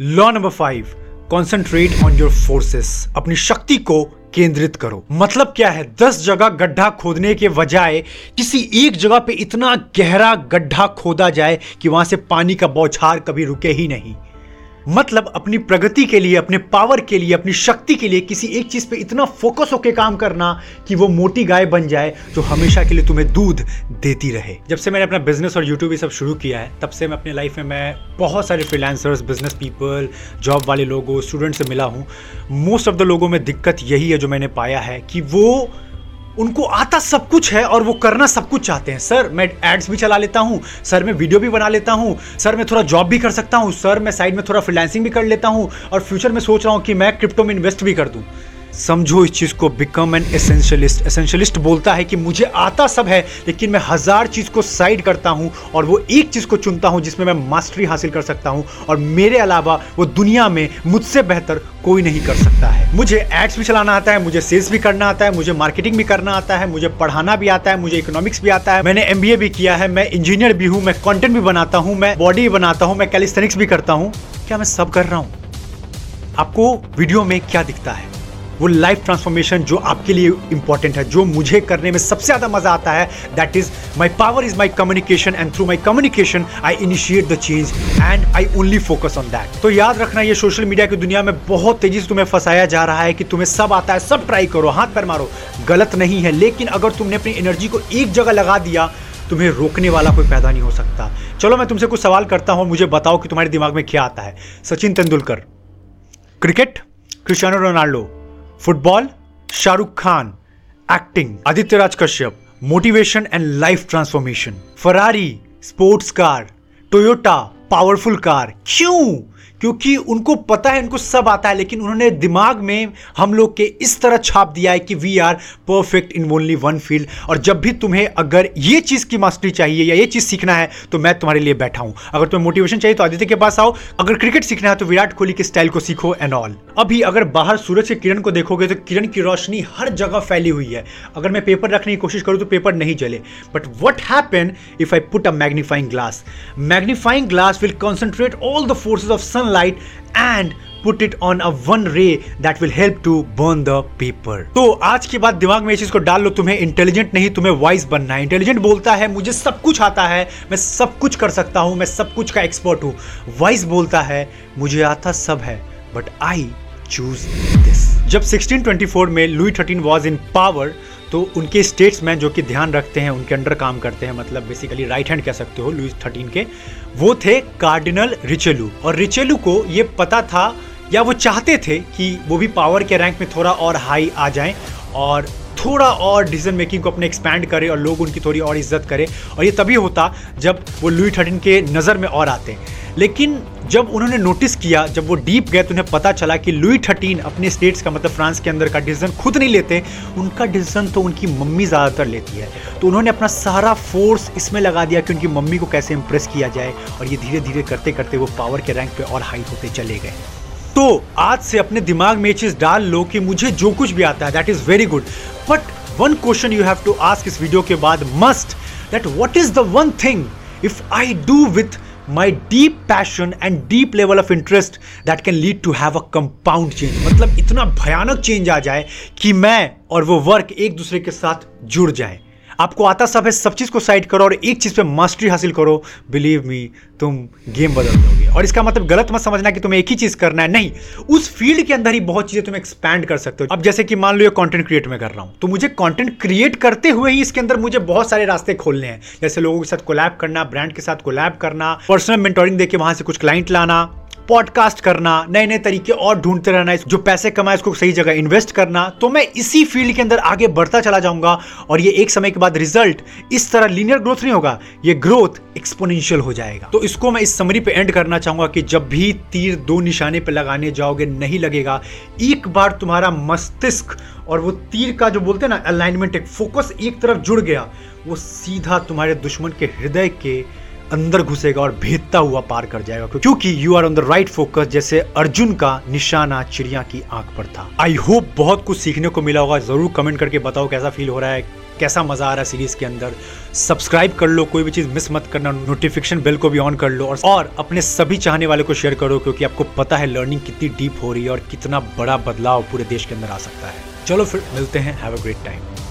Law number five concentrate on your forces अपनी शक्ति को केंद्रित करो। मतलब क्या है? दस जगह गड्ढा खोदने के बजाय किसी एक जगह पे इतना गहरा गड्ढा खोदा जाए कि वहाँ से पानी का बौछार कभी रुके ही नहीं। मतलब अपनी प्रगति के लिए, अपने पावर के लिए, अपनी शक्ति के लिए किसी एक चीज़ पे इतना फोकस होकर काम करना कि वो मोटी गाय बन जाए जो हमेशा के लिए तुम्हें दूध देती रहे। जब से मैंने अपना बिज़नेस और यूट्यूब ये सब शुरू किया है, तब से मैं अपने लाइफ में मैं बहुत सारे फ्रीलांसर्स बिज़नेस पीपल जॉब वाले लोगों स्टूडेंट से मिला हूँ। मोस्ट ऑफ़ द लोगों में दिक्कत यही है जो मैंने पाया है कि वो उनको आता सब कुछ है और वो करना सब कुछ चाहते हैं। सर, मैं एड्स भी चला लेता हूँ, सर, मैं वीडियो भी बना लेता हूँ, सर, मैं थोड़ा जॉब भी कर सकता हूँ, सर, मैं साइड में थोड़ा फ्रीलांसिंग भी कर लेता हूँ और फ्यूचर में सोच रहा हूँ कि मैं क्रिप्टो में इन्वेस्ट भी कर दूँ। समझो इस चीज़ को बिकम एन एसेंशियलिस्ट एसेंशियलिस्ट बोलता है कि मुझे आता सब है, लेकिन मैं हज़ार चीज़ को साइड करता हूँ और वो एक चीज़ को चुनता हूँ जिसमें मैं मास्टरी हासिल कर सकता हूँ और मेरे अलावा वो दुनिया में मुझसे बेहतर कोई नहीं कर सकता है। मुझे एड्स भी चलाना आता है, मुझे सेल्स भी करना आता है, मुझे मार्केटिंग भी करना आता है, मुझे पढ़ाना भी आता है, मुझे इकोनॉमिक्स भी आता है। मैंने एमबीए भी किया है, मैं इंजीनियर भी हूँ, मैं कॉन्टेंट भी बनाता हूँ, मैं बॉडी भी बनाता हूँ, मैं कैलिस्थेनिक्स भी करता हूँ। क्या मैं सब कर रहा हूँ? आपको वीडियो में क्या दिखता है? वो लाइफ ट्रांसफॉर्मेशन जो आपके लिए इंपॉर्टेंट है, जो मुझे करने में सबसे ज़्यादा मज़ा आता है that is my power is my communication and through my communication I initiate the change and I only focus on that तो याद रखना, ये सोशल मीडिया की दुनिया में बहुत तेज़ी से तुम्हें फंसाया जा रहा है कि तुम्हें सब आता है, सब ट्राई करो, हाथ पैर मारो, गलत नहीं है। लेकिन अगर तुमने अपनी एनर्जी को एक जगह लगा दिया, तुम्हें रोकने वाला कोई पैदा नहीं हो सकता। चलो, मैं तुमसे कुछ सवाल करता हूँ, मुझे बताओ कि तुम्हारे दिमाग में क्या आता है। Sachin Tendulkar, cricket, Cristiano Ronaldo. Football, Shahrukh Khan acting Aditya Raj Kashyap motivation and life transformation Ferrari sports car Toyota powerful car क्यों? क्योंकि उनको पता है, उनको सब आता है, लेकिन उन्होंने दिमाग में हम लोग के इस तरह छाप दिया है कि we are perfect in only one field और जब भी तुम्हें अगर ये चीज़ की मास्टरी चाहिए या ये चीज़ सीखना है तो मैं तुम्हारे लिए बैठा हूँ। अगर तुम्हें मोटिवेशन चाहिए तो आदित्य के पास आओ। अगर क्रिकेट सीखना है तो विराट कोहली के स्टाइल को सीखो एंड ऑल अभी अगर बाहर सूरज के किरण को देखोगे तो किरण की रोशनी हर जगह फैली हुई है। अगर मैं पेपर रखने की कोशिश करूँ तो पेपर नहीं जले। But what happen if I put a magnifying glass magnifying glass concentrate all the forces of sun sunlight and put it on a one ray that will help to burn the paper. तो आज के बाद दिमाग में इस चीज़ को डाल लो, तुम्हें इंटेलिजेंट नहीं, तुम्हें वाइज बनना है। इंटेलिजेंट बोलता है, मुझे सब कुछ आता है, मैं सब कुछ कर सकता हूँ, मैं सब कुछ का एक्सपर्ट हूँ। वाइज बोलता है, मुझे आता सब है बट आई चूज़ दिस जब 1624 में Louis thirteen was in power तो उनके स्टेट्स स्टेट्समैन जो कि ध्यान रखते हैं, उनके अंडर काम करते हैं मतलब बेसिकली राइट हैंड कह सकते हो लुइस थर्टीन के, वो थे कार्डिनल रिचेलू और रिचेलू को ये पता था, या वो चाहते थे कि वो भी पावर के रैंक में थोड़ा और हाई आ जाएँ, और थोड़ा और डिसीज़न मेकिंग को अपने एक्सपैंड करे, और लोग उनकी थोड़ी और इज़्ज़त करें। और ये तभी होता जब वो लुई थर्टीन के नज़र में और आते लेकिन जब उन्होंने नोटिस किया, जब वो डीप गए तो उन्हें पता चला कि लुई थर्टीन अपने स्टेट्स का मतलब फ्रांस के अंदर का डिसीज़न खुद नहीं लेते। उनका डिसीज़न तो उनकी मम्मी ज़्यादातर लेती है। तो उन्होंने अपना सारा फोर्स इसमें लगा दिया कि उनकी मम्मी को कैसे इम्प्रेस किया जाए और ये धीरे धीरे करते करते वो पावर के रैंक पर और हाई होते चले गए। तो आज से अपने दिमाग में ये चीज़ डाल लो कि मुझे जो कुछ भी आता है that is very good but one question you have to ask इस वीडियो के बाद must that what is the one thing if I do with my deep passion and deep level of interest that can lead to have a compound change मतलब इतना भयानक change आ जाए कि मैं और वो वर्क एक दूसरे के साथ जुड़ जाए आपको आता सब है, सब चीज़ को साइड करो और एक चीज़ पे मास्टरी हासिल करो। बिलीव मी तुम गेम बदल दोगे। और इसका मतलब गलत मत समझना कि तुम्हें एक ही चीज़ करना है। नहीं, उस फ़ील्ड के अंदर ही बहुत चीज़ें तुम एक्सपैंड कर सकते हो। अब जैसे कि मान लो ये कंटेंट क्रिएट में कर रहा हूँ तो मुझे कॉन्टेंट क्रिएट करते हुए ही इसके अंदर मुझे बहुत सारे रास्ते खोलने हैं। जैसे लोगों के साथ कोलैब करना ब्रांड के साथ कोलैब करना पर्सनल मेंटोरिंग देके वहाँ से कुछ क्लाइंट लाना पॉडकास्ट करना नए नए तरीके और ढूंढते रहना जो पैसे कमाए उसको सही जगह इन्वेस्ट करना तो मैं इसी फ़ील्ड के अंदर आगे बढ़ता चला जाऊँगा और ये एक समय के बाद रिज़ल्ट इस तरह लीनियर ग्रोथ नहीं होगा, ये ग्रोथ एक्सपोनेंशियल हो जाएगा। तो इसको मैं इस समरी पे एंड करना चाहूँगा कि जब भी तीर दो निशाने पे लगाने जाओगे, नहीं लगेगा, एक बार तुम्हारा मस्तिष्क और वो तीर का जो बोलते हैं ना अलाइनमेंट एक फोकस एक तरफ़ जुड़ गया, वो सीधा तुम्हारे दुश्मन के हृदय के अंदर घुसेगा और भेदता हुआ पार कर जाएगा। क्योंकि you are on the right focus जैसे अर्जुन का निशाना चिड़िया की आँख पर था। आई होप बहुत कुछ सीखने को मिला होगा। ज़रूर कमेंट करके बताओ कैसा फील हो रहा है कैसा मज़ा आ रहा है सीरीज़ के अंदर। सब्सक्राइब कर लो कोई भी चीज़ मिस मत करना। नोटिफिकेशन बेल को भी ऑन कर लो। और, अपने सभी चाहने वाले को शेयर करो क्योंकि आपको पता है लर्निंग कितनी डीप हो रही है और कितना बड़ा बदलाव पूरे देश के अंदर आ सकता है। चलो फिर मिलते हैं। Have a great time